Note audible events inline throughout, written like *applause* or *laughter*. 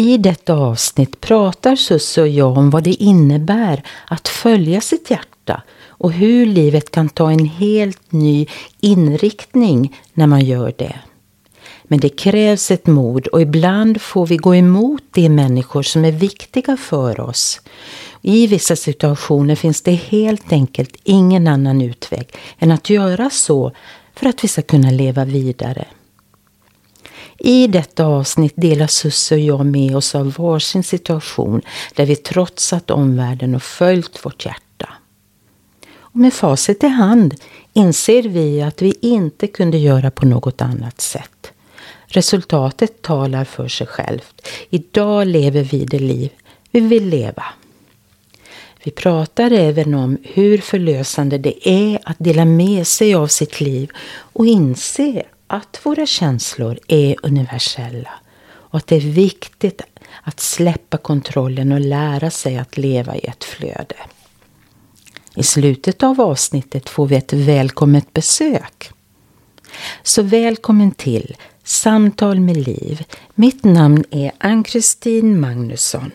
I detta avsnitt pratar Susse och jag om vad det innebär att följa sitt hjärta och hur livet kan ta en helt ny inriktning när man gör det. Men det krävs ett mod och ibland får vi gå emot de människor som är viktiga för oss. I vissa situationer finns det helt enkelt ingen annan utväg än att göra så för att vi ska kunna leva vidare. I detta avsnitt delar Susse och jag med oss av varsin situation där vi trotsat omvärlden och följt vårt hjärta. Och med facit i hand inser vi att vi inte kunde göra på något annat sätt. Resultatet talar för sig självt. Idag lever vi det liv vi vill leva. Vi pratar även om hur förlösande det är att dela med sig av sitt liv och inse att våra känslor är universella och att det är viktigt att släppa kontrollen och lära sig att leva i ett flöde. I slutet av avsnittet får vi ett välkommet besök. Så välkommen till Samtal med Liv. Mitt namn är Ann-Kristin Magnusson.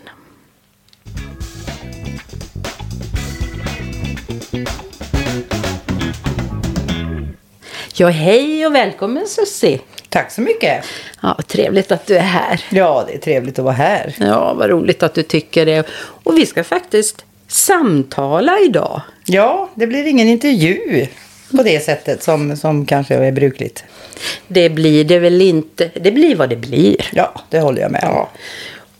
Ja, hej och välkommen Susie. Tack så mycket. Ja, trevligt att du är här. Ja, det är trevligt att vara här. Ja, vad roligt att du tycker det. Och vi ska faktiskt samtala idag. Ja, det blir ingen intervju på det sättet som, som kanske är brukligt. Det blir det väl inte. Det blir vad det blir. Ja, det håller jag med om. Ja.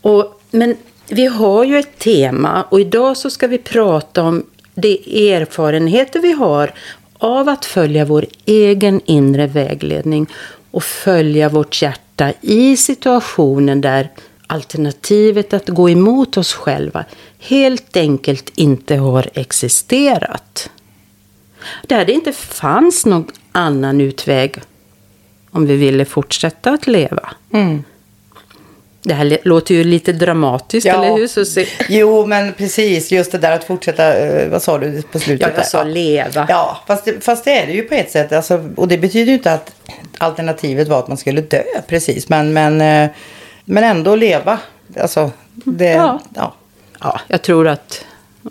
Och, men vi har ju ett tema och idag så ska vi prata om de erfarenheter vi har av att följa vår egen inre vägledning och följa vårt hjärta i situationen där alternativet att gå emot oss själva helt enkelt inte har existerat. Där det inte fanns någon annan utväg om vi ville fortsätta att leva. Mm. Det här låter ju lite dramatiskt, Ja. eller hur Susie? Jo, men precis. Just det där att fortsätta, eh, vad sa du på slutet? Ja, jag där? sa leva. Ja, fast det, fast det är det ju på ett sätt. Alltså, och det betyder ju inte att alternativet var att man skulle dö precis. Men, men, eh, men ändå leva. Alltså, det, Ja. ja. Ja, jag tror att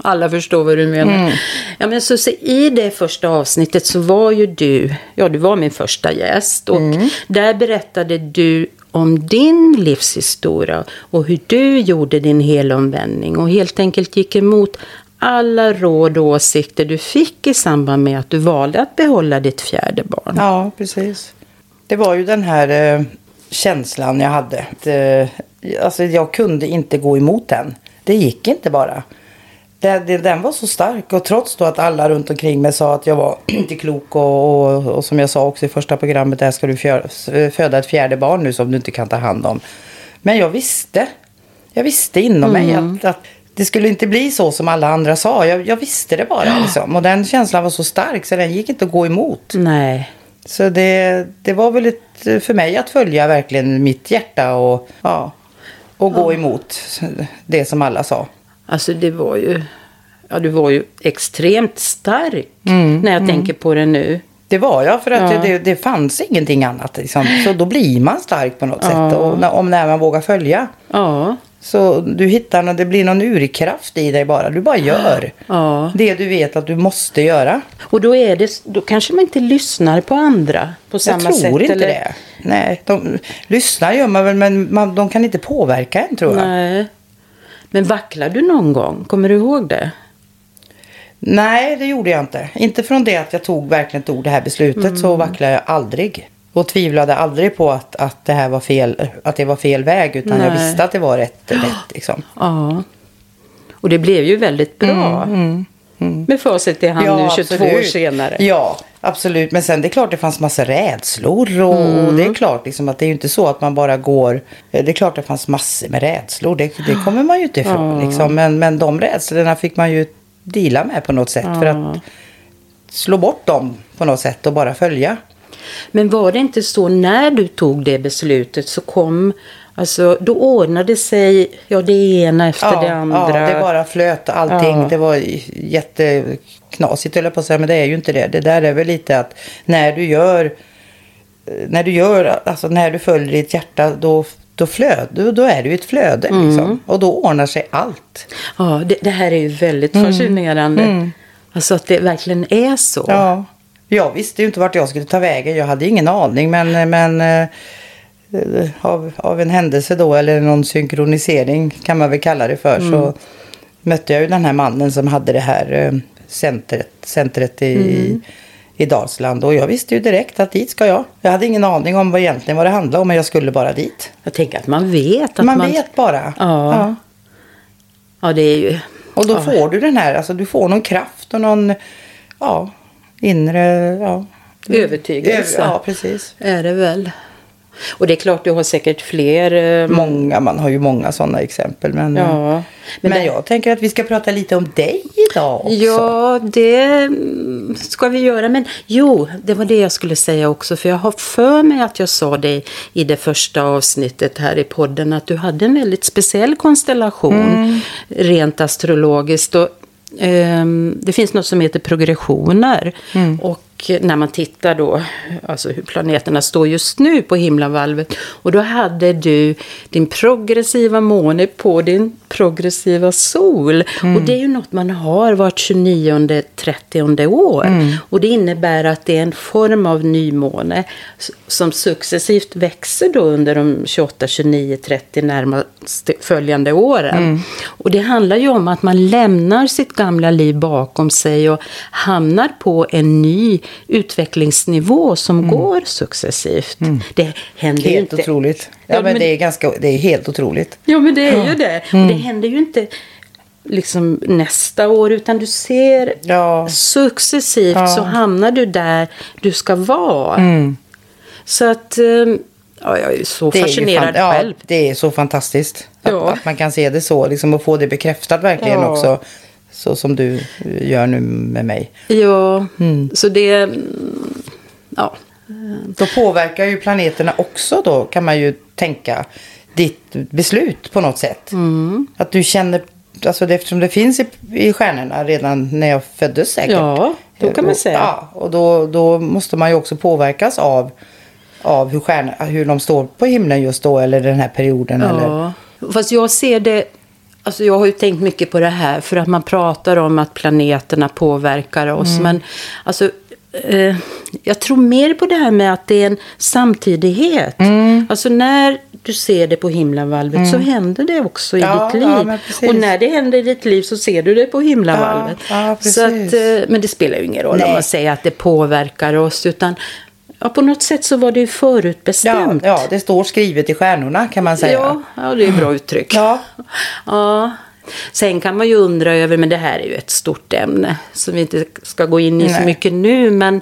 alla förstår vad du menar. Mm. Ja, men så, se, I det första avsnittet så var ju du, ja du var min första gäst. Och Mm. där berättade du om din livshistoria och hur du gjorde din helomvändning och helt enkelt gick emot alla råd och åsikter du fick i samband med att du valde att behålla ditt fjärde barn. Ja, precis. Det var ju den här eh, känslan jag hade. Att, eh, alltså, jag kunde inte gå emot den. Det gick inte bara. Det, den var så stark och trots då att alla runt omkring mig sa att jag var *clears throat* inte klok och, och, och som jag sa också i första programmet där ska du fjör, föda ett fjärde barn nu som du inte kan ta hand om. Men jag visste. Jag visste inom mig att, att det skulle inte bli så som alla andra sa. Jag, jag visste det bara liksom. Och den känslan var så stark så den gick inte att gå emot. Nej. Så det, det var väl ett, för mig att följa verkligen mitt hjärta och, ja, och gå emot det som alla sa. Alltså det var ju, ja du var ju extremt stark Mm, när jag tänker på det nu. Det var jag för att Ja. det, det fanns ingenting annat. Liksom. Så då blir man stark på något sätt. Och när, om när man vågar följa. Ja, Så du hittar, nå- det blir någon urkraft i dig bara. Du bara gör. ja. Det du vet att du måste göra. Och då är det, då kanske man inte lyssnar på andra på samma jag sätt. tror inte eller? det. Nej, de lyssnar gör man väl men man, de kan inte påverka en tror jag. Nej. Men vacklade du någon gång? Kommer du ihåg det? Nej, det gjorde jag inte. Inte från det att jag tog, verkligen tog det här beslutet Mm. så vacklade jag aldrig. Och tvivlade aldrig på att, att det här var fel, att det var fel väg. Utan jag Nej. visste att det var rätt, rätt liksom. Ja. Och det blev ju väldigt bra. Med facit i hand nu 22 år absolut. senare. Ja, absolut. Men sen det är klart det fanns massa rädslor. Och, och det är klart liksom att det är ju inte så att man bara går. Det är klart det fanns massor med rädslor. Det, det kommer man ju inte ifrån. Liksom. Men, men de rädslorna fick man ju deala med på något sätt. För att slå bort dem på något sätt och bara följa. Men var det inte så när du tog det beslutet så kom, alltså då ordnade sig, ja det ena efter det andra. Ja, det bara flöt allting. Ja. Det var jätteknasigt höll jag på att säga. Men det är ju inte det. Det där är väl lite att när du gör, när du gör, alltså när du följer ditt hjärta då, då flöd, då, då är det ju ett flöde Mm. liksom. Och då ordnar sig allt. Ja, det, det här är ju väldigt fascinerande. Alltså att det verkligen är så. Ja. Jag visste ju inte vart jag skulle ta vägen. Jag hade ingen aning. Men, men eh, eh, av, av en händelse då, eller någon synkronisering kan man väl kalla det för, så mötte jag ju den här mannen som hade det här eh, centret, centret i, i Dalsland. Och jag visste ju direkt att dit ska jag. Jag hade ingen aning om vad egentligen vad det handlade om, men jag skulle bara dit. Jag tänker att man vet. Att man, man, vet bara. Ja. Ja, det är ju... Och då Ja. får du den här, alltså du får någon kraft och någon, ja, inre, ja. Övertygelse. Ja, precis. Är det väl. Och det är klart, du har säkert fler... eh, Många, man har ju många sådana exempel. Men, Ja. men, det- jag tänker att vi ska prata lite om dig idag också. Ja, det mm, ska vi göra. Men jo, det var det jag skulle säga också. För jag har för mig att jag sa det i det första avsnittet här i podden. Att du hade en väldigt speciell konstellation. Rent astrologiskt. Och, ehm, det finns något som heter progressioner. Och när man tittar då, alltså hur planeterna står just nu på himlavalvet. Och då hade du din progressiva måne på din progressiva sol. Och det är ju något man har vart 29 30 år. Och det innebär att det är en form av nymåne som successivt växer då under de 28, 29, 30 närmast följande åren. Och det handlar ju om att man lämnar sitt gamla liv bakom sig och hamnar på en ny utvecklingsnivå som går successivt. Det händer ju Helt inte... otroligt. Ja, Ja, men, men- det är ganska, det är helt otroligt. Ja, men det är ju det. Och det händer ju inte liksom nästa år, utan du ser Ja. successivt Ja. så hamnar du där du ska vara. Så att, eh, ja, jag är ju så Det är ju fascinerad fan- ja, själv. det är så fantastiskt. Att, Ja. att man kan se det så liksom, och få det bekräftat verkligen Ja. också. Så som du gör nu med mig. Ja, så det... mm, Ja, Då påverkar ju planeterna också då kan man ju tänka ditt beslut på något sätt. Mm. Att du känner, alltså det, eftersom det finns i, i stjärnorna redan när jag föddes säkert. Ja, då kan man Och- säga. Ja, och då, då måste man ju också påverkas av, av hur, stjärnorna, hur de står på himlen just då eller den här perioden. Eller, Ja, fast jag ser det... Alltså jag har ju tänkt mycket på det här för att man pratar om att planeterna påverkar oss. Mm. Men alltså, eh, jag tror mer på det här med att det är en samtidighet. Mm. Alltså när du ser det på himlavalvet så händer det också i Ja, ditt ja, liv. precis. och när det händer i ditt liv så ser du det på himlavalvet. Ja, ja, så att, eh, men det spelar ju ingen roll Nej. om man säger att det påverkar oss. Utan ja, på något sätt så var det ju ja, förutbestämt. ja, det står skrivet i stjärnorna kan man säga. Ja, ja, det är ett bra uttryck. Ja. ja. Sen kan man ju undra över, men det här är ju ett stort ämne som vi inte ska gå in i så Nej. mycket nu. Men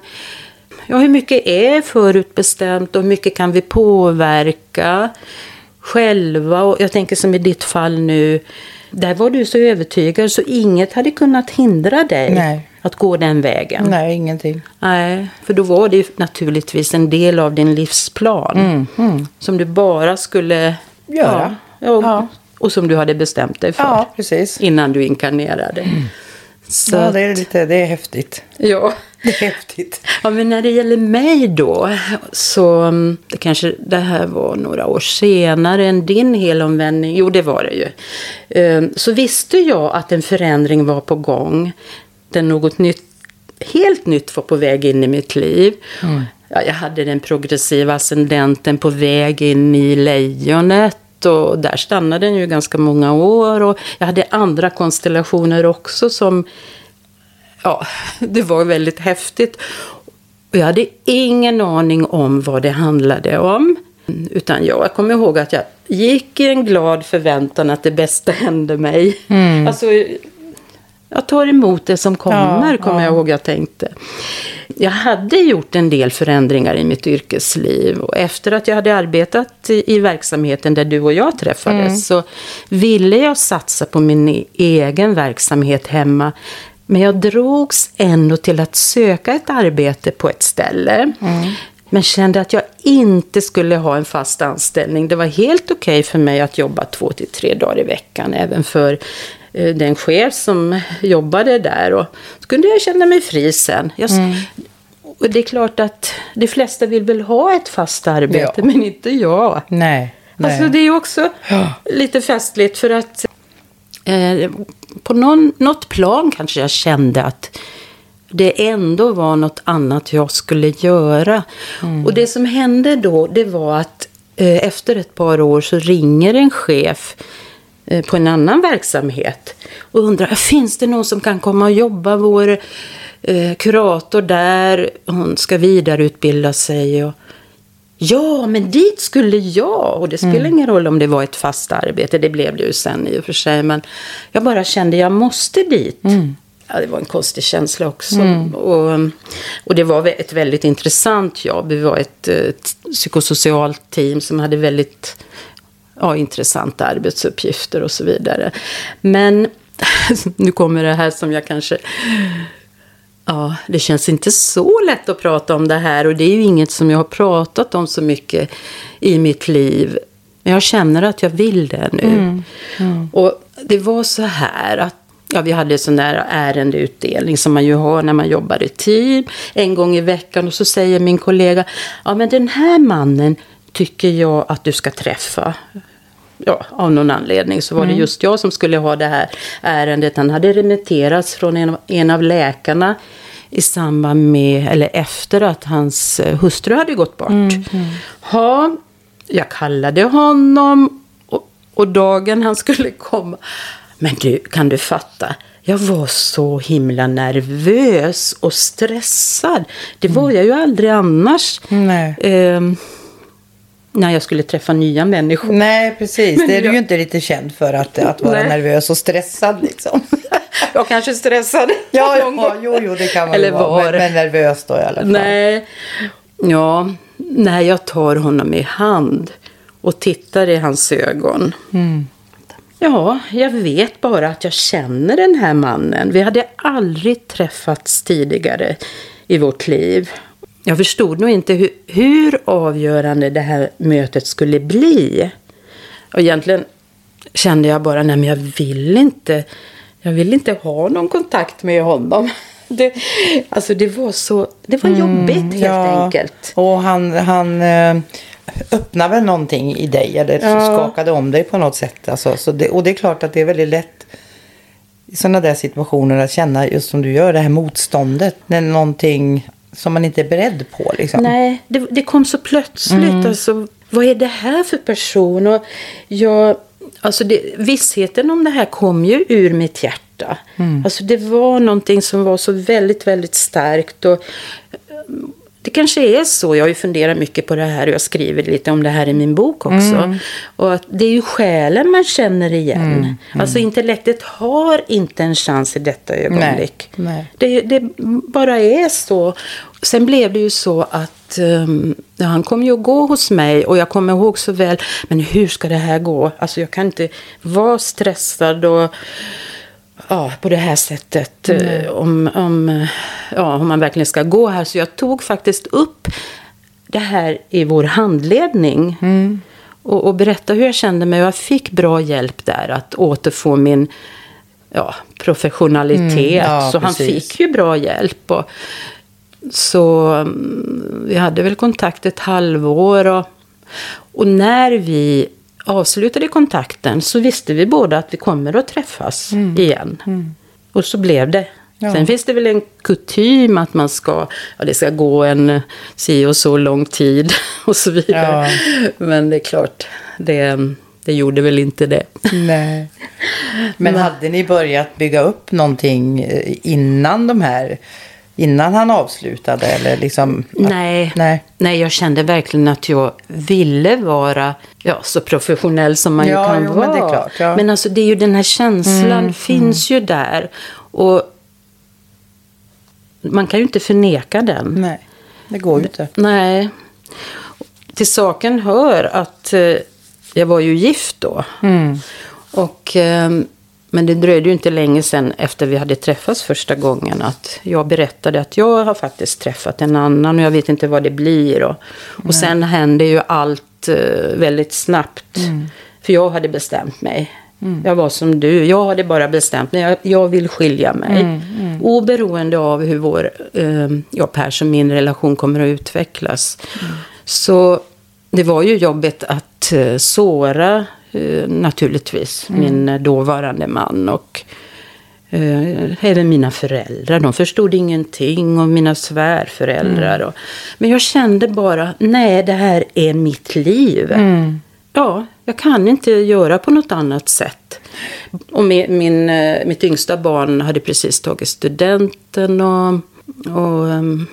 ja, hur mycket är förutbestämt och hur mycket kan vi påverka själva? Och jag tänker som i ditt fall nu, där var du så övertygad så inget hade kunnat hindra dig Nej. Att gå den vägen. Nej, ingenting. Nej, för då var det ju naturligtvis en del av din livsplan. Som du bara skulle Mm, Göra. Ja, ja, Ja. Och som du hade bestämt dig för. Ja, precis. Innan du inkarnerade. Så, Ja, det är lite, det är häftigt. ja. Det är häftigt. Ja, men när det gäller mig då, så mm, det kanske det här var några år senare än din helomvändning. Jo, det var det ju. Ehm, Så visste jag att en förändring var på gång. Där något nytt, helt nytt var på väg in i mitt liv. Ja, jag hade den progressiva ascendenten på väg in i lejonet. Och där stannade den ju ganska många år. Och jag hade andra konstellationer också som, ja, *laughs* det var väldigt häftigt. Och jag hade ingen aning om vad det handlade om. Utan jag kommer ihåg att jag gick i en glad förväntan att det bästa hände mig. Mm. Alltså, jag tar emot det som kommer, ja, kommer ja. jag ihåg jag tänkte. Jag hade gjort en del förändringar i mitt yrkesliv. Och efter att jag hade arbetat i, i verksamheten där du och jag träffades mm. så ville jag satsa på min egen verksamhet hemma. Men jag drogs ändå till att söka ett arbete på ett ställe. Mm. Men kände att jag inte skulle ha en fast anställning. Det var helt okej okay för mig att jobba två till tre dagar i veckan. Även för den chef som jobbade där. Och så kunde jag känna mig fri sen. Jag, mm. och det är klart att de flesta vill väl ha ett fast arbete, ja. men inte jag. Nej. nej. Alltså det är ju också ja. lite festligt för att eh, på någon, något plan kanske jag kände att det ändå var något annat jag skulle göra. Mm. Och det som hände då, det var att eh, efter ett par år så ringer en chef eh, på en annan verksamhet och undrar, finns det någon som kan komma och jobba? Vår eh, kurator där, hon ska vidareutbilda sig. Och, Ja, men dit skulle jag. Och det spelar mm. ingen roll om det var ett fast arbete. Det blev det ju sen i och för sig. Men jag bara kände jag måste dit. Mm ja, det var en konstig känsla också. Mm. Och, och det var ett väldigt intressant jobb. Vi var ett, ett psykosocialt team som hade väldigt ja, intressanta arbetsuppgifter och så vidare. Men *laughs* nu kommer det här som jag kanske... Ja, det känns inte så lätt att prata om det här och det är ju inget som jag har pratat om så mycket i mitt liv. Men jag känner att jag vill det nu. Mm. Mm. Och det var så här att Ja, vi hade sån där ärendeutdelning som man ju har när man jobbar i team. En gång i veckan och så säger min kollega, ja men den här mannen tycker jag att du ska träffa. Ja, av någon anledning så var det mm. just jag som skulle ha det här ärendet. Han hade remitterats från en av, en av läkarna i samband med, eller efter att hans eh, hustru hade gått bort. Mm, mm. Ja, jag kallade honom och, och dagen han skulle komma men du, kan du fatta? Jag var så himla nervös och stressad. Det var mm. jag ju aldrig annars. Nej. När jag skulle träffa nya människor. Nej, precis. Men det är jag... du ju inte lite känd för att, att vara Nej. nervös och stressad liksom. *laughs* jag kanske stressad. *laughs* ja, ja, jo, jo, det kan man Eller vara. Men, men, nervös då i alla fall. Nej, ja, när jag tar honom i hand och tittar i hans ögon. Mm. Ja, jag vet bara att jag känner den här mannen. Vi hade aldrig träffats tidigare i vårt liv. Jag förstod nog inte hur, hur avgörande det här mötet skulle bli. Och egentligen kände jag bara, nej men jag vill inte, jag vill inte ha någon kontakt med honom. *laughs* Det, alltså det var så, det var mm, jobbigt helt ja. enkelt. Och han, han eh, öppnar väl någonting i dig eller ja. skakade om dig på något sätt. Alltså, så det, och det är klart att det är väldigt lätt i sådana där situationer att känna just som du gör det här motståndet. När någonting som man inte är beredd på. Liksom. Nej, det, det kom så plötsligt. Mm. Alltså, vad är det här för person? Och jag, alltså det, vissheten om det här kom ju ur mitt hjärta. Mm. Alltså det var någonting som var så väldigt, väldigt starkt. Och det kanske är så. Jag har ju funderat mycket på det här och jag skriver lite om det här i min bok också. Mm. Och att det är ju själen man känner igen. Mm. Mm. Alltså intellektet har inte en chans i detta ögonblick. Nej. Nej. Det, det, bara är så. Sen blev det ju så att um, han kom ju att gå hos mig och jag kommer ihåg så väl, men hur ska det här gå? Alltså jag kan inte vara stressad och ja, på det här sättet. Mm. Om, om, ja, om man verkligen ska gå här. Så jag tog faktiskt upp det här i vår handledning. Mm. Och, och berätta hur jag kände mig. Jag fick bra hjälp där att återfå min ja, professionalitet. Mm, ja, så precis. han fick ju bra hjälp. Och, så mm, vi hade väl kontakt ett halvår. Och, och när vi avslutade kontakten så visste vi båda att vi kommer att träffas mm. igen. Mm. Och så blev det. Ja. Sen finns det väl en kutym att man ska, ja det ska gå en si och så lång tid *laughs* och så vidare. Ja. Men det är klart, det, det gjorde väl inte det. Nej. *laughs* Men hade ni börjat bygga upp någonting eh, innan de här, innan han avslutade eller liksom? Nej, Nej. nej, jag kände verkligen att jag ville vara ja, så professionell som man Ja, ju kan jo, vara. men det är klart, ja. Men alltså det är ju den här känslan finns ju där. Och man kan ju inte förneka den. Nej, det går ju inte. Nej. Till saken hör att eh, jag var ju gift då. Och, eh, men det dröjde ju inte länge sen efter vi hade träffats första gången att jag berättade att jag har faktiskt träffat en annan och jag vet inte vad det blir. Och, och sen hände ju allt eh, väldigt snabbt. För jag hade bestämt mig. Jag var som du. Jag hade bara bestämt mig. Jag, jag vill skilja mig. Oberoende av hur vår, eh, ja, Pers och min relation kommer att utvecklas. Så det var ju jobbigt att eh, såra eh, naturligtvis min eh, dåvarande man. Och eh, även mina föräldrar. De förstod ingenting. Och mina svärföräldrar. Och, men jag kände bara, nej det här är mitt liv. Ja, jag kan inte göra på något annat sätt. Och min, min, eh, mitt yngsta barn hade precis tagit studenten och, och ehm,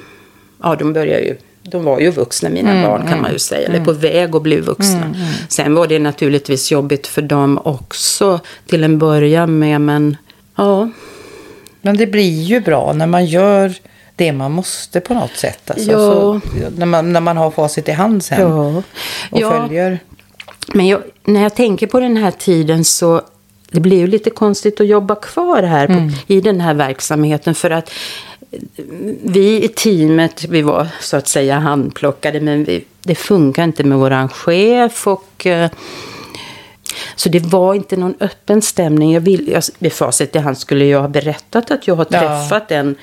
ja, de började ju de var ju vuxna, mina barn kan man ju säga. Eller på väg att bli vuxna. Sen var det naturligtvis jobbigt för dem också till en början med. Men ja, Men det blir ju bra när man gör det man måste på något sätt. Alltså, Ja. så, när, man, när man har facit i hand sen. Ja. Och Ja. följer. Men jag, när jag tänker på den här tiden så det blir ju lite konstigt att jobba kvar här på, i den här verksamheten. För att vi i teamet, vi var så att säga handplockade. Men vi, det funkar inte med våran chef. Och, eh, så det var inte någon öppen stämning. Jag vill, jag, med facit i hand skulle jag ha berättat att jag har Ja. träffat en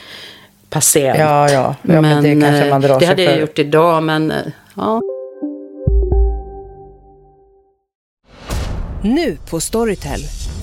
patient. Ja, ja. Ja, men det kanske eh, man drar det hade jag för. gjort idag, men eh, ja. Nu på Storytel.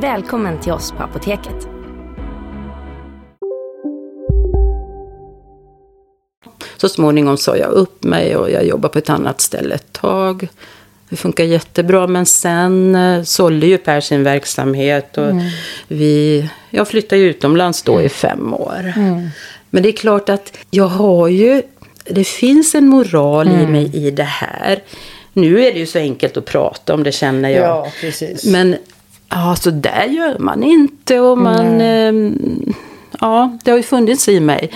Välkommen till oss på Apoteket. Så småningom sa jag upp mig och jag jobbade på ett annat ställe ett tag. Det funkar jättebra men sen eh, sålde ju Per sin verksamhet och vi, jag flyttade utomlands då i fem år. Men det är klart att jag har ju, det finns en moral i mig i det här. Nu är det ju så enkelt att prata om det känner jag. Ja, precis. Men ja, så där gör man inte och man... ehm, ja, det har ju funnits i mig.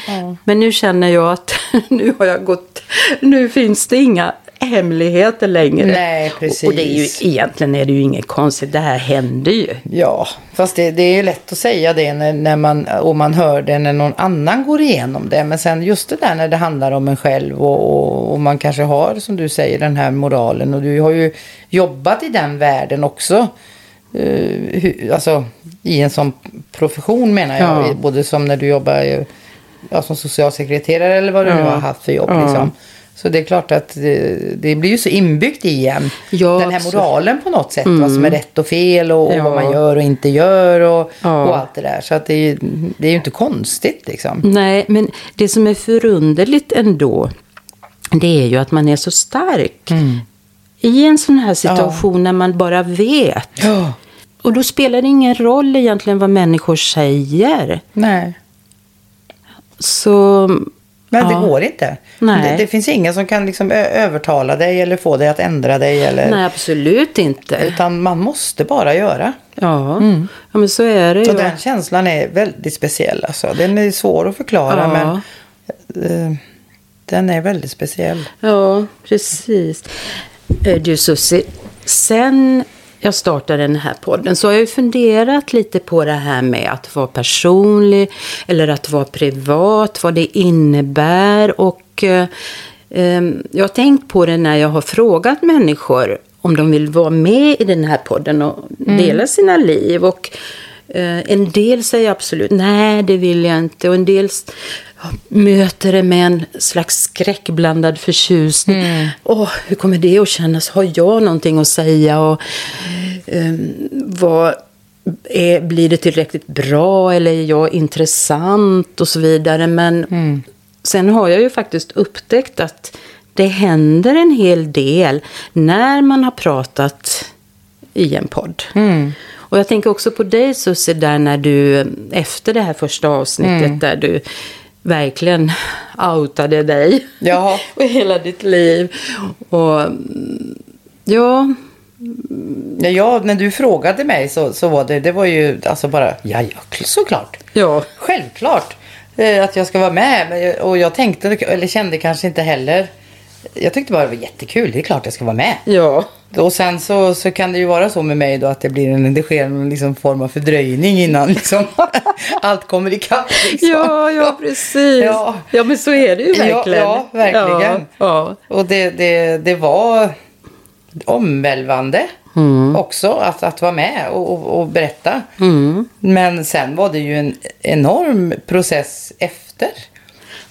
Men nu känner jag att *laughs* nu har jag gått... Nu finns det inga hemligheter längre. Nej, Och, och det är ju, precis. egentligen är det ju inget konstigt. Det här händer ju. Ja, fast det, det är ju lätt att säga det när, när man, och man hör det när någon annan går igenom det. Men sen just det där när det handlar om en själv och, och, och man kanske har, som du säger, den här moralen. Och du har ju jobbat i den världen också. Uh, alltså i en sån profession menar jag. Ja. Både som när du jobbar ja, som socialsekreterare eller vad du nu Ja. har haft för jobb. Ja. Liksom. Så det är klart att det, det blir ju så inbyggt i en. Ja, den här absolut. moralen på något sätt. Vad som är rätt och fel och, och Ja. vad man gör och inte gör och, Ja. och allt det där. Så att det, är, ju- det är ju inte konstigt liksom. Nej, men det som är förunderligt ändå, det är ju att man är så stark. I en sån här situation när man bara vet. Ja. Och då spelar det ingen roll egentligen vad människor säger. Nej. Så Men Ja. det går inte. Nej. Det, det finns ingen som kan liksom övertala dig eller få dig att ändra dig. Eller, Nej, absolut inte. Utan man måste bara göra. Ja, ja men så är det Så ju. den känslan är väldigt speciell. Alltså. Den är svår att förklara Ja. men eh, den är väldigt speciell. Ja, precis. Eh, Du Susie, sen jag startade den här podden. Så har jag ju funderat lite på det här med att vara personlig eller att vara privat, vad det innebär. Och eh, eh, jag har tänkt på det när jag har frågat människor om de vill vara med i den här podden och dela sina liv. Och eh, en del säger absolut nej, det vill jag inte. Och en del möter det med en slags skräckblandad förtjusning. Åh, hur kommer det att kännas? Har jag någonting att säga? Och, ehm, vad är, blir det tillräckligt bra eller är jag intressant och så vidare. Men sen har jag ju faktiskt upptäckt att det händer en hel del när man har pratat i en podd. Och jag tänker också på dig Susie, där när du efter det här första avsnittet där du verkligen outade dig Jaha. *laughs* och hela ditt liv. Och mm, ja, Ja, när du frågade mig så, så var det, det var ju alltså bara, ja, ja, såklart. ja, Självklart eh, att jag ska vara med. Och jag tänkte, eller kände kanske inte heller. Jag tyckte bara det var jättekul. Det är klart jag ska vara med. ja, Och sen så, så kan det ju vara så med mig då att det blir en, det sker en liksom form av fördröjning innan liksom *laughs* allt kommer ikapp. Liksom. ja, ja, precis. Ja. Ja. men så är det ju Ja, verkligen. ja, verkligen. Ja, Och det, det, det var omvälvande också att, att vara med och, och, och berätta. Men sen var det ju en enorm process efter.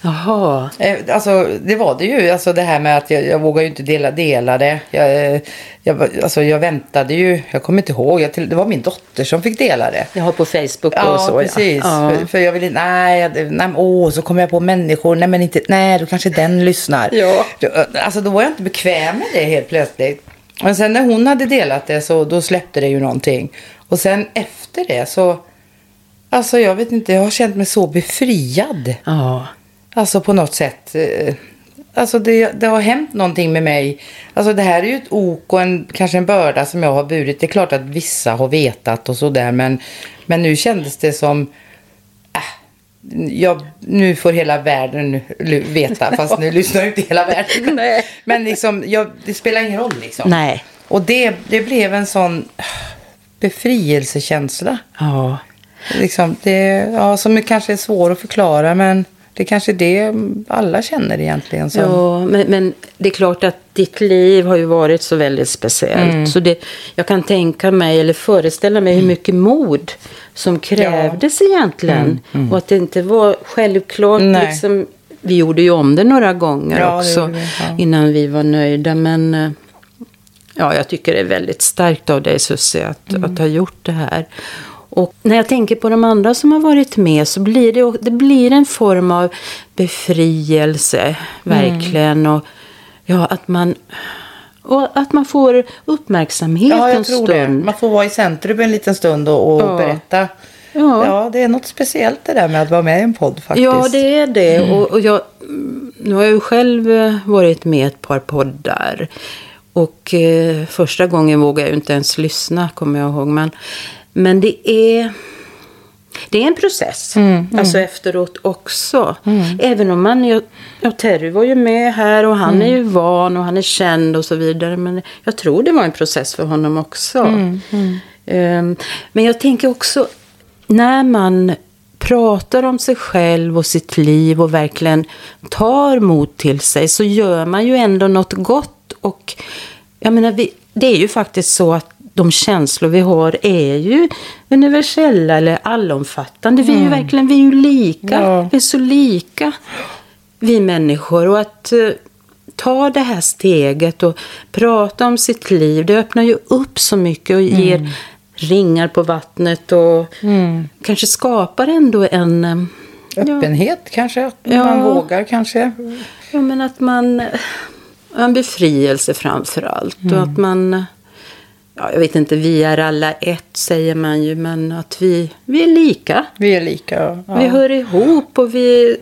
Jaha. Eh, Alltså det var det ju. Alltså det här med att jag, jag vågar ju inte dela, dela det. Jag, eh, jag, alltså jag väntade ju. Jag kommer inte ihåg. Jag till, det var min dotter som fick dela det. Jag har på Facebook Ja, och så. precis. Ja. För, för jag ville nej, nej, åh, så kommer jag på människor, nej men inte, nej, då kanske den lyssnar. Ja. Då, alltså då var jag inte bekväm med det helt plötsligt. Men sen när hon hade delat det så då släppte det ju någonting. Och sen efter det så, alltså jag vet inte, jag har känt mig så befriad. ja. Alltså på något sätt. eh, Alltså det, det har hänt någonting med mig. Alltså det här är ju ett ok och en, kanske en börda som jag har burit. Det är klart att vissa har vetat och sådär. Men, men nu kändes det som... Äh, jag, nu får hela världen veta. *laughs* Fast nu lyssnar ju inte hela världen. *laughs* Nej. Men liksom, jag, det spelar ingen roll liksom. Nej. Och det, det blev en sån äh, befrielsekänsla. Ja. Liksom, det, ja, som kanske är svår att förklara men det är kanske det alla känner egentligen. Som, Ja, men, men det är klart att ditt liv har ju varit så väldigt speciellt. Mm. Så det, jag kan tänka mig, eller föreställa mig hur mycket mod som krävdes egentligen. Och att det inte var självklart. Nej. Liksom, vi gjorde ju om det några gånger Ja, också vi, ja. innan vi var nöjda. Men eh, ja, jag tycker det är väldigt starkt av dig Susie att, Mm. att ha gjort det här. Och när jag tänker på de andra som har varit med så blir det, det blir en form av befrielse, verkligen. Och, ja, att man, och att man får uppmärksamhet ja, en tror det. stund. Man får vara i centrum en liten stund och, och Ja. berätta. Ja. Ja, det är något speciellt det där med att vara med i en podd faktiskt. Ja, det är det. Och, och jag, mm, nu har jag ju själv eh, varit med i ett par poddar. Och eh, första gången vågade jag ju inte ens lyssna, kommer jag ihåg. Men, men det är... Det är en process, alltså efteråt också. Även om man, ja, Terry var ju med här och han är ju van och han är känd och så vidare. Men jag tror det var en process för honom också. Ehm, men jag tänker också, när man pratar om sig själv och sitt liv och verkligen tar mod till sig så gör man ju ändå något gott. Och jag menar, vi, det är ju faktiskt så att de känslor vi har är ju universella eller allomfattande. Vi är ju verkligen vi är ju lika. Ja. Vi är så lika, vi människor. Och att eh, ta det här steget och prata om sitt liv, det öppnar ju upp så mycket och ger ringar på vattnet och kanske skapar ändå en... eh, Öppenhet kanske, att Ja. man vågar kanske. Ja, men att man... En befrielse framför allt. Och att man... Ja, jag vet inte, vi är alla ett säger man ju. Men att vi, vi är lika. Vi är lika. Ja. Vi hör ihop och vi...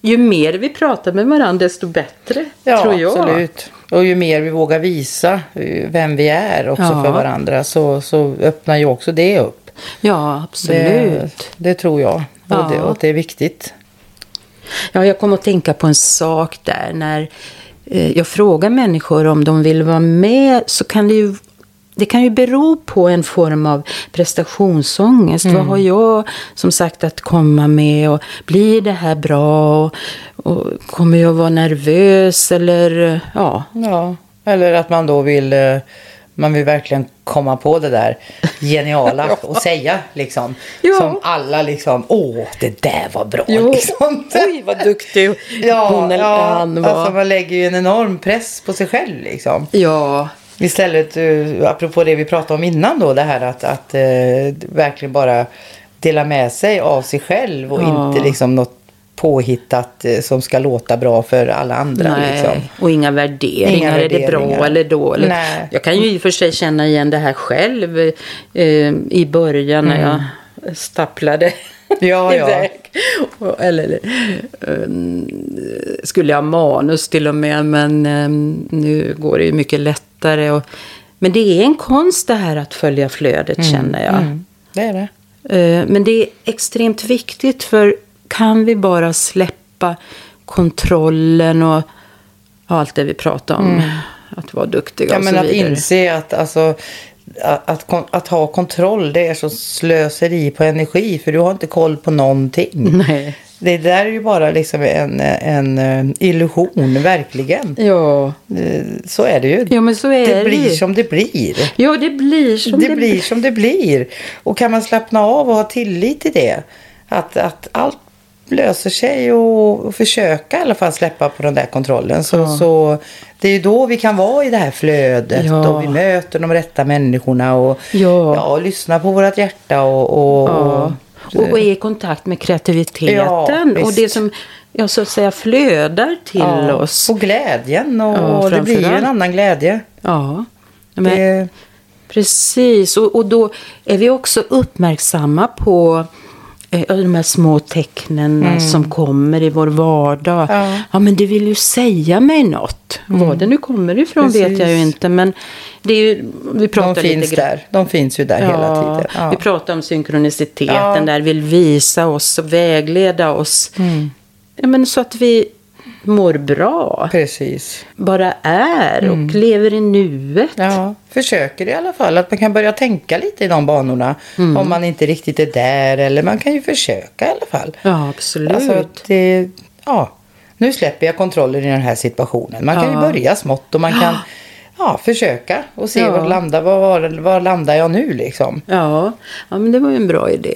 ju mer vi pratar med varandra desto bättre, Ja, tror jag. absolut. Och ju mer vi vågar visa eh, vem vi är också Ja. för varandra så, så öppnar ju också det upp. Ja, absolut. Det, det tror jag. Ja. Och, det, och det är viktigt. Ja, jag kom att tänka på en sak där. När eh, jag frågar människor om de vill vara med så kan det ju det kan ju bero på en form av prestationsångest. Vad har jag som sagt att komma med? Och blir det här bra? Och, och kommer jag vara nervös? Eller ja, Ja. Eller att man då vill, eh, man vill verkligen komma på det där geniala *laughs* och säga liksom. Ja. Som alla liksom, åh det där var bra. Jo. Liksom. *laughs* oj vad duktig Ja, hon eller ja, han var. Alltså man lägger ju en enorm press på sig själv liksom. ja, Istället, eh, apropå det vi pratade om innan då, det här att, att eh, verkligen bara dela med sig av sig själv och Ja. inte liksom något påhittat eh, som ska låta bra för alla andra. Nej, Liksom. och inga värderingar. Inga är det bra värderingar. eller dåligt? Nej. Jag kan ju i och för sig känna igen det här själv eh, i början när jag stapplade Mm. Ja, ja. *laughs* iväg. Och- Eller eh, skulle jag ha manus till och med, men eh, nu går det ju mycket lättare. Och, men det är en konst det här att följa flödet känner jag. Mm, det är det. Eh, Men det är extremt viktigt för kan vi bara släppa kontrollen och allt det vi pratar om. Att vara duktiga Mm. Ja, och men så att vidare. inse att, alltså, att, att, att ha kontroll det är så slöseri på energi för du har inte koll på någonting. Nej. Det där är ju bara liksom en, en eh, illusion, verkligen. Ja. Eh, Så är det ju. ja, men så är det det blir som det blir. Ja, det blir som det, blir som det blir. Och kan man slappna av och ha tillit till det. Att, att allt löser sig och, och försöka i alla fall släppa på den där kontrollen. Så, så det är ju då vi kan vara i det här flödet Ja. och vi möter de rätta människorna och, Ja. ja, och lyssnar på vårt hjärta och, och, Ja. Och, och är i kontakt med kreativiteten. Ja, och det som ja, så att säga flödar till ja, oss. och glädjen och, Ja, och det blir en annan glädje. Ja. Men, Det, Precis, och, och då är vi också uppmärksamma på de här små tecknen som kommer i vår vardag. Mm. Ja. men det vill ju säga mig något. Var det nu kommer ifrån vet jag ju Precis. inte. Men det är ju, vi de pratar finns lite där. De finns ju där hela tiden. Ja. Vi pratar om synkroniciteten Ja. där, vill visa oss och vägleda oss. Mm. Ja, men så att vi mår bra, Precis. bara är och lever i nuet. Mm. Ja, försöker i alla fall. Att man kan börja tänka lite i de banorna. Mm. Om man inte riktigt är där. Eller man kan ju försöka i alla fall. Ja, absolut. Alltså, det, ja, nu släpper jag kontrollen i den här situationen. Man kan ju Ja. börja smått och man kan ja, försöka och se Ja. var, landar, var, var, landar jag nu liksom. Ja, ja, men det var ju en bra idé.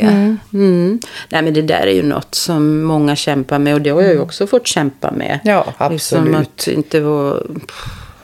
Mm. Nej, men det där är ju något som många kämpar med och det har jag ju också fått kämpa med. Ja, Liksom absolut. att inte vara,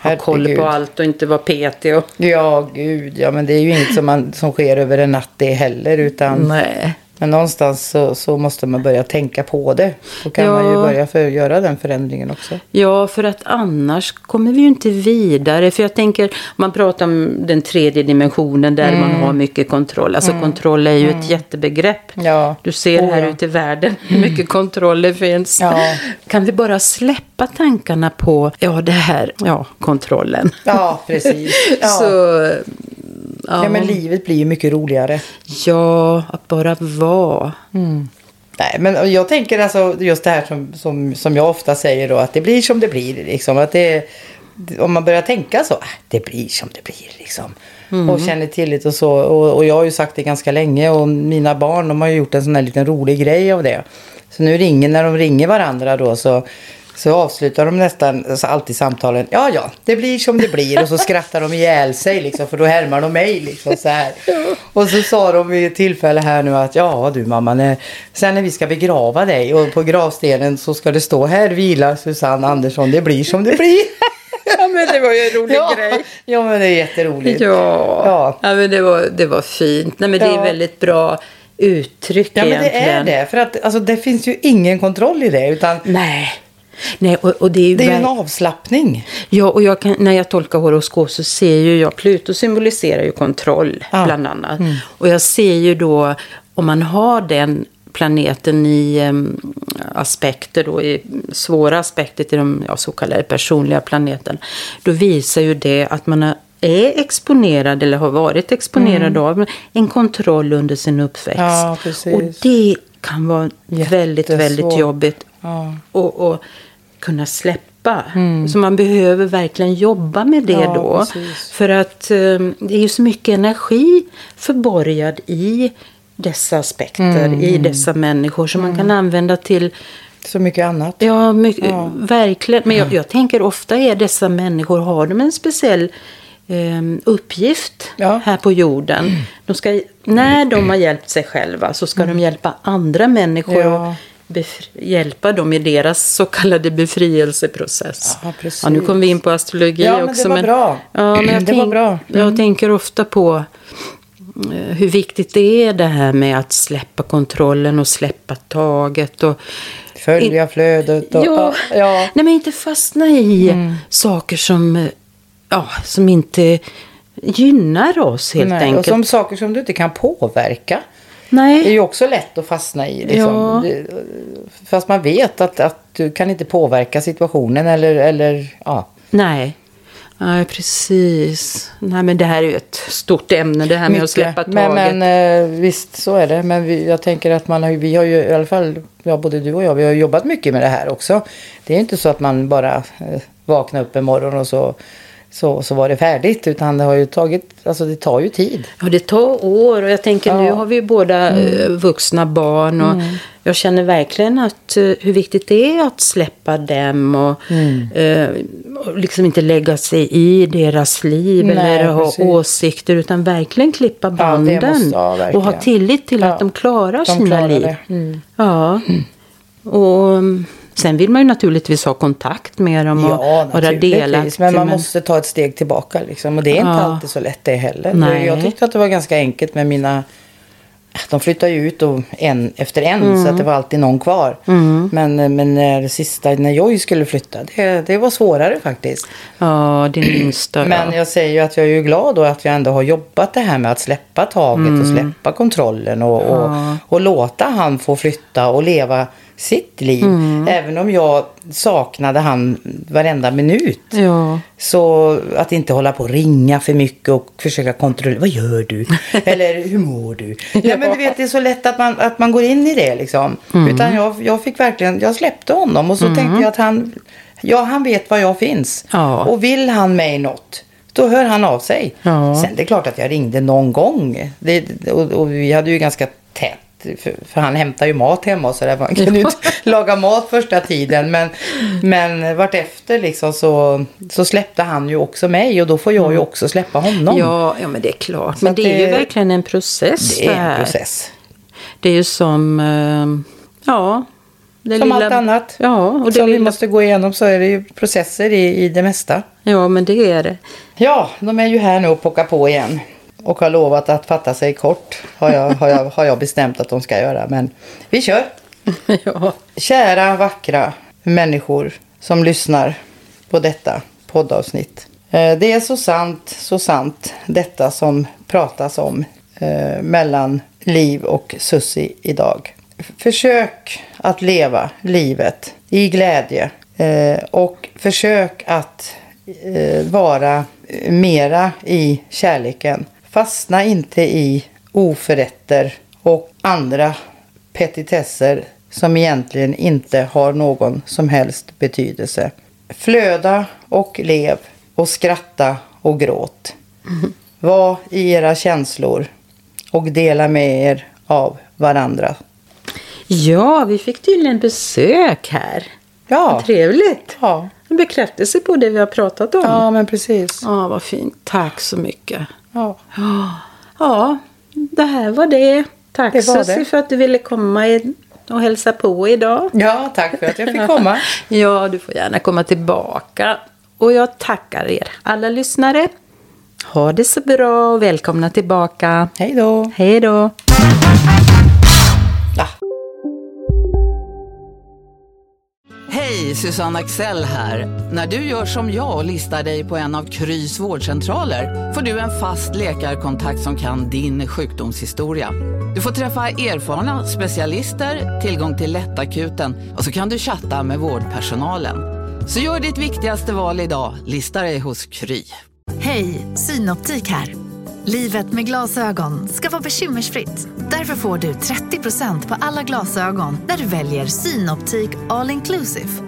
ha koll på allt och inte vara petig. Och, Ja, gud. Ja, men det är ju inget som, man, som sker över en natt det heller. Utan, nej. Men någonstans så, så måste man börja tänka på det. Då kan man ju Ja. börja för, göra den förändringen också. Ja, för att annars kommer vi ju inte vidare. För jag tänker, man pratar om den tredje dimensionen där man har mycket kontroll. Alltså kontroll är ju ett jättebegrepp. Ja. Du ser Oh, här ja. ute i världen hur mycket kontroll det finns. Ja. Kan vi bara släppa tankarna på, ja det här, ja kontrollen. Ja, precis. *laughs* Ja. Så, ja, Ja, men livet blir ju mycket roligare. ja, att bara vara. Nej, men jag tänker alltså just det här som, som, som jag ofta säger då, att det blir som det blir. Liksom, att det, om man börjar tänka så, äh, det blir som det blir. Liksom. Och känner tillit och så. Och, och jag har ju sagt det ganska länge och mina barn de har ju gjort en sån här liten rolig grej av det. Så nu ringer, när de ringer varandra då så så avslutar de nästan alltså alltid samtalen. Ja, ja, det blir som det blir. Och så skrattar de ihjäl sig liksom, för då härmar de mig liksom så här. Och så sa de vid ett tillfälle här nu att ja du mamma, när, sen när vi ska begrava dig och på gravstenen så ska det stå här vilar Susanne Andersson, det blir som det blir. *laughs* Ja, men det var ju en rolig ja, grej. ja, men det är jätteroligt. Ja, Ja. ja. men det var, det var fint. Nej, men det är Ja. väldigt bra uttryck Ja, men det egentligen. är det. För att alltså, det finns ju ingen kontroll i det. Utan Nej. Nej, och, och det är ju, det är en avslappning. Ja, och jag kan, när jag tolkar horoskop så ser ju jag, Pluto symboliserar ju kontroll Ja. bland annat. Och jag ser ju då, om man har den planeten i eh, aspekter, då, i svåra aspekter till de ja, så kallade personliga planeten, då visar ju det att man är är exponerad eller har varit exponerad Mm. av en kontroll under sin uppväxt. Ja, och det kan vara väldigt, väldigt Jättesvårt. jobbigt Ja. att att kunna släppa. Så man behöver verkligen jobba med det Mm. Ja, då. precis. För att eh, det är ju så mycket energi förborgad i dessa aspekter, Mm. i dessa människor som man kan använda till Så mycket annat. Ja, mycket, verkligen. Men jag, jag tänker ofta är dessa människor, har de en speciell eh, uppgift Ja. här på jorden. De ska, när de har hjälpt sig själva så ska de hjälpa andra människor Mm. Ja. Och hjälpa dem i deras så kallade befrielseprocess. Ja, precis. nu kom vi in på astrologi Ja, men det också. var bra. Ja, men jag *clears throat* Det var bra. Mm. Jag tänker ofta på eh, hur viktigt det är det här med att släppa kontrollen och släppa taget. Och, Följa flödet. Och, Ja. ja. Nej, men inte fastna i saker som, eh, ja, som inte gynnar oss helt Nej, och enkelt. som saker som du inte kan påverka. Nej. Det är ju också lätt att fastna i. Liksom. Ja. Fast man vet att, att du kan inte påverka situationen eller, eller ja. Nej. Nej, precis. Nej, men det här är ju ett stort ämne, det här med att släppa taget. Men, men eh, visst, så är det. Men vi, jag tänker att man har, vi har ju i alla fall, ja, både du och jag, vi har jobbat mycket med det här också. Det är inte så att man bara eh, vaknar upp en morgon och så, så, så var det färdigt. Utan det har ju tagit, alltså det tar ju tid. Ja, det tar år och jag tänker nu Ja. har vi ju båda eh, vuxna barn och jag känner verkligen att eh, hur viktigt det är att släppa dem och, eh, och liksom inte lägga sig i deras liv Nej, eller ha precis. åsikter utan verkligen klippa banden måste- ja, verkligen. och ha tillit till Ja, att de klarar de sina klarar liv. Mm. Ja. Och mm, sen vill man ju naturligtvis ha kontakt med dem och Ja, vara delaktig. Men man måste ta ett steg tillbaka. Liksom. Och det är inte Ja. alltid så lätt det heller. Nej. Jag tyckte att det var ganska enkelt med mina... De flyttade ju ut och en efter en Mm. så att det var alltid någon kvar. Men, men när det sista, när Joy skulle flytta, det, det var svårare faktiskt. Ja, din *clears throat* yngsta. Men ja. jag säger ju att jag är ju glad då att jag ändå har jobbat det här med att släppa taget och släppa kontrollen och, och, och låta han få flytta och leva sitt liv. Även om jag saknade han varenda minut. Ja. Så att inte hålla på och ringa för mycket och försöka kontrollera. Vad gör du? *laughs* Eller hur mår du? Nej, men du vet, det är så lätt att man, att man går in i det liksom. Utan jag, jag fick verkligen, jag släppte honom och så tänkte jag att han, ja han vet var jag finns. Ja. Och vill han mig något, då hör han av sig. Ja. Sen det är klart att jag ringde någon gång. Det, och, och vi hade ju ganska tätt. För, för han hämtar ju mat hemma och så där. Man kunde ju inte *laughs* laga mat första tiden. Men, men vartefter liksom så, så släppte han ju också mig. Och då får jag ju också släppa honom. Mm. Ja, ja, men det är klart. Så Men det är ju verkligen en process det är en process. Det är ju som, eh, ja. Det Som allt annat. Ja, och det Som vi lilla, måste gå igenom så är det ju processer i, i det mesta. ja, men det är det. Ja, de är ju här nu och pockar på igen. Och har lovat att fatta sig kort. Har jag, har jag, har jag bestämt att de ska göra. Men vi kör. *laughs* ja. Kära vackra människor som lyssnar på detta poddavsnitt. Eh, Det är så sant, så sant detta som pratas om eh, mellan Liv och Sussi idag. Försök att leva livet i glädje eh, och försök att eh, vara mera i kärleken. Fastna inte i oförrätter och andra petitesser som egentligen inte har någon som helst betydelse. Flöda och lev och skratta och gråt. Var i era känslor och dela med er av varandra. ja, vi fick tydligen besök här. Ja, Vad trevligt. ja. En bekräftelse på det vi har pratat om. ja men precis. Ja, vad fint. Tack så mycket. Ja. *gasps* Ja, det här var det. Tack Det var Susie det. för att du ville komma och hälsa på idag. ja, tack för att jag fick komma. *laughs* Ja, du får gärna komma tillbaka. Och jag tackar er alla lyssnare. Ha det så bra och välkomna tillbaka. Hej då. Hej då. Hej, Susanne Axel här. När du gör som jag och listar dig på en av Krys vårdcentraler får du en fast läkarkontakt som kan din sjukdomshistoria. Du får träffa erfarna specialister, tillgång till lättakuten och så kan du chatta med vårdpersonalen. Så gör ditt viktigaste val idag, lista dig hos Kry. Hej, Synoptik här. Livet med glasögon ska vara bekymmersfritt. Därför får du 30% på alla glasögon när du väljer Synoptik All Inclusive.